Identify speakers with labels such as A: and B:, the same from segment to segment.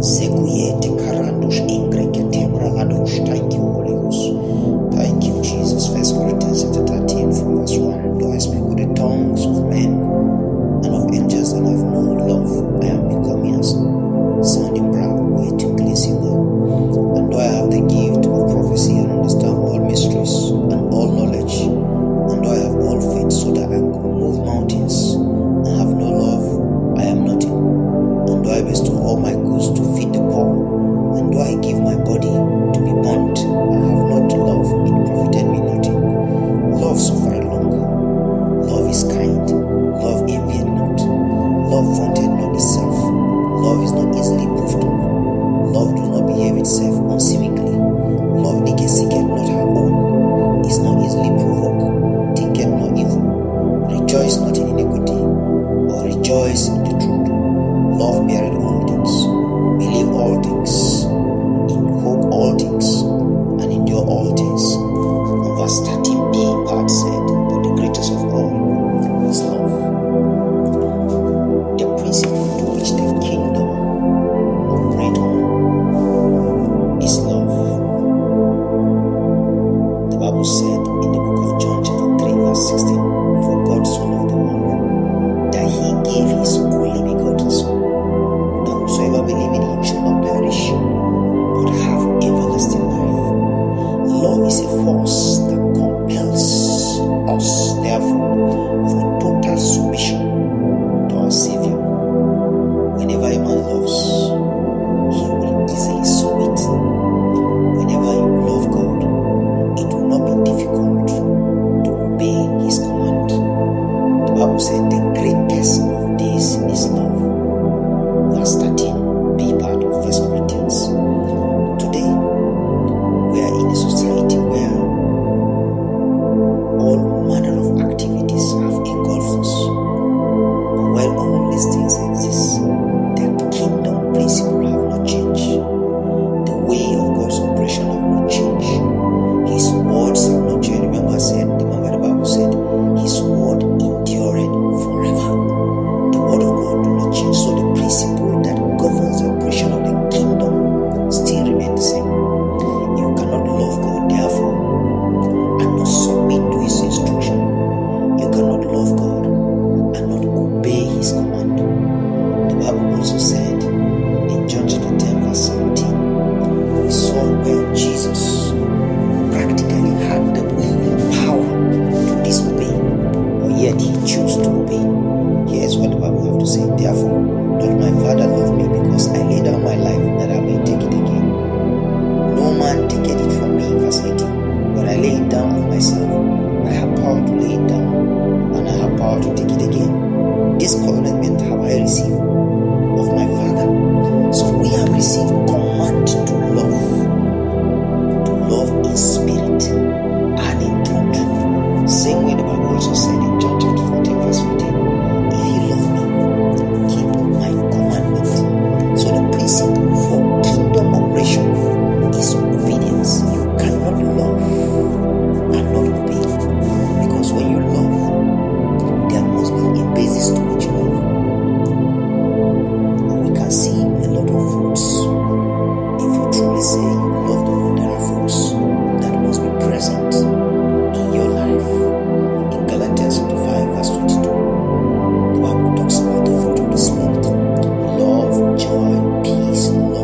A: seguro. Love beareth all things, believe all things, hope all things, and endure all things. And verse 13b part said, But the greatest of all is love. The principle to which the kingdom operates on is love. The Bible said in the book of John chapter 3 verse 16. Que Responde-se, não tire meu parceiro.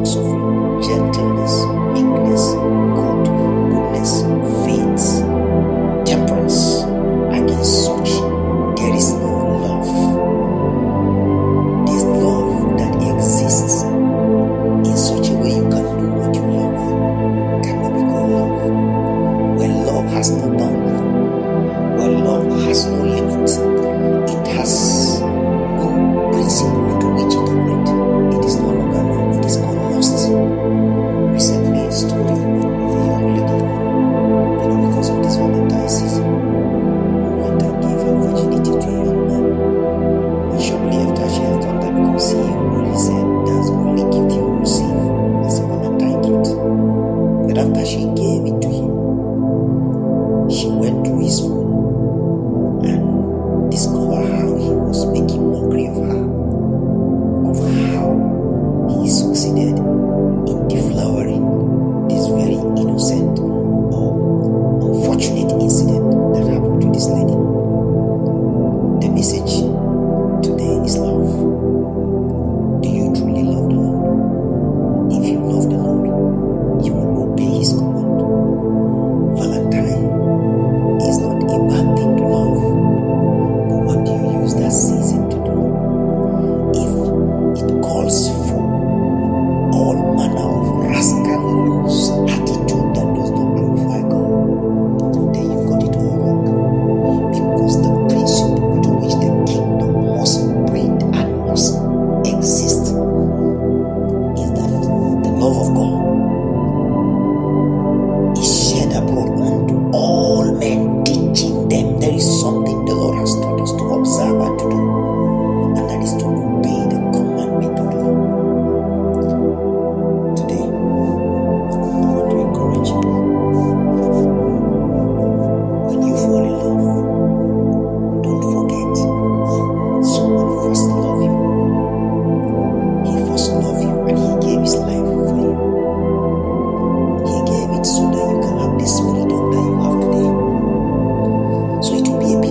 A: of gentleness, meekness, good, goodness, faith, temperance. Against such, there is no love. This love that exists in such a way you can do what you love cannot be called love. Where love has no boundary, where love has no limit, it has no principle.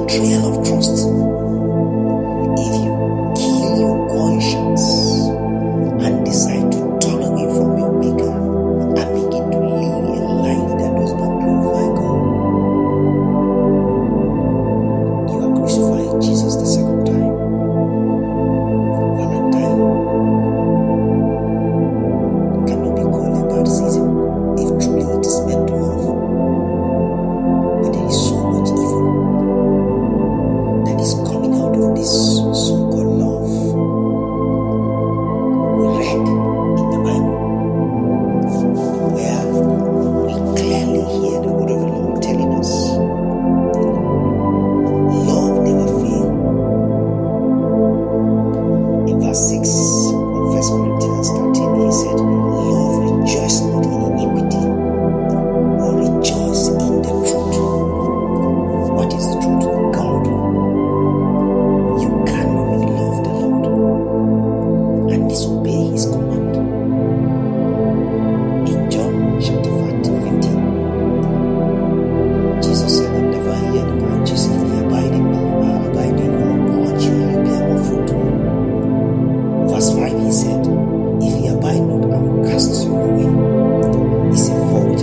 A: Trail of trust.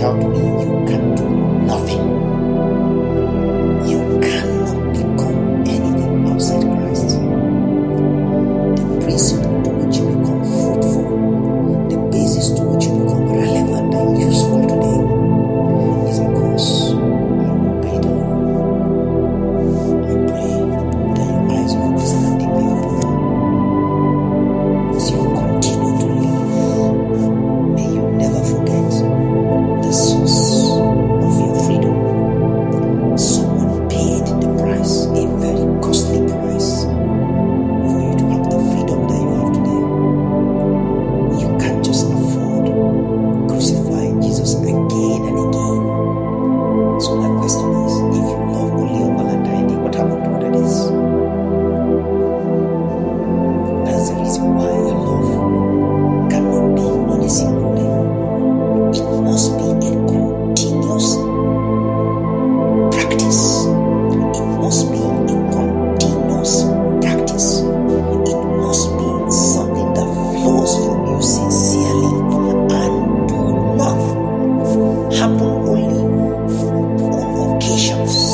A: Exato. nations.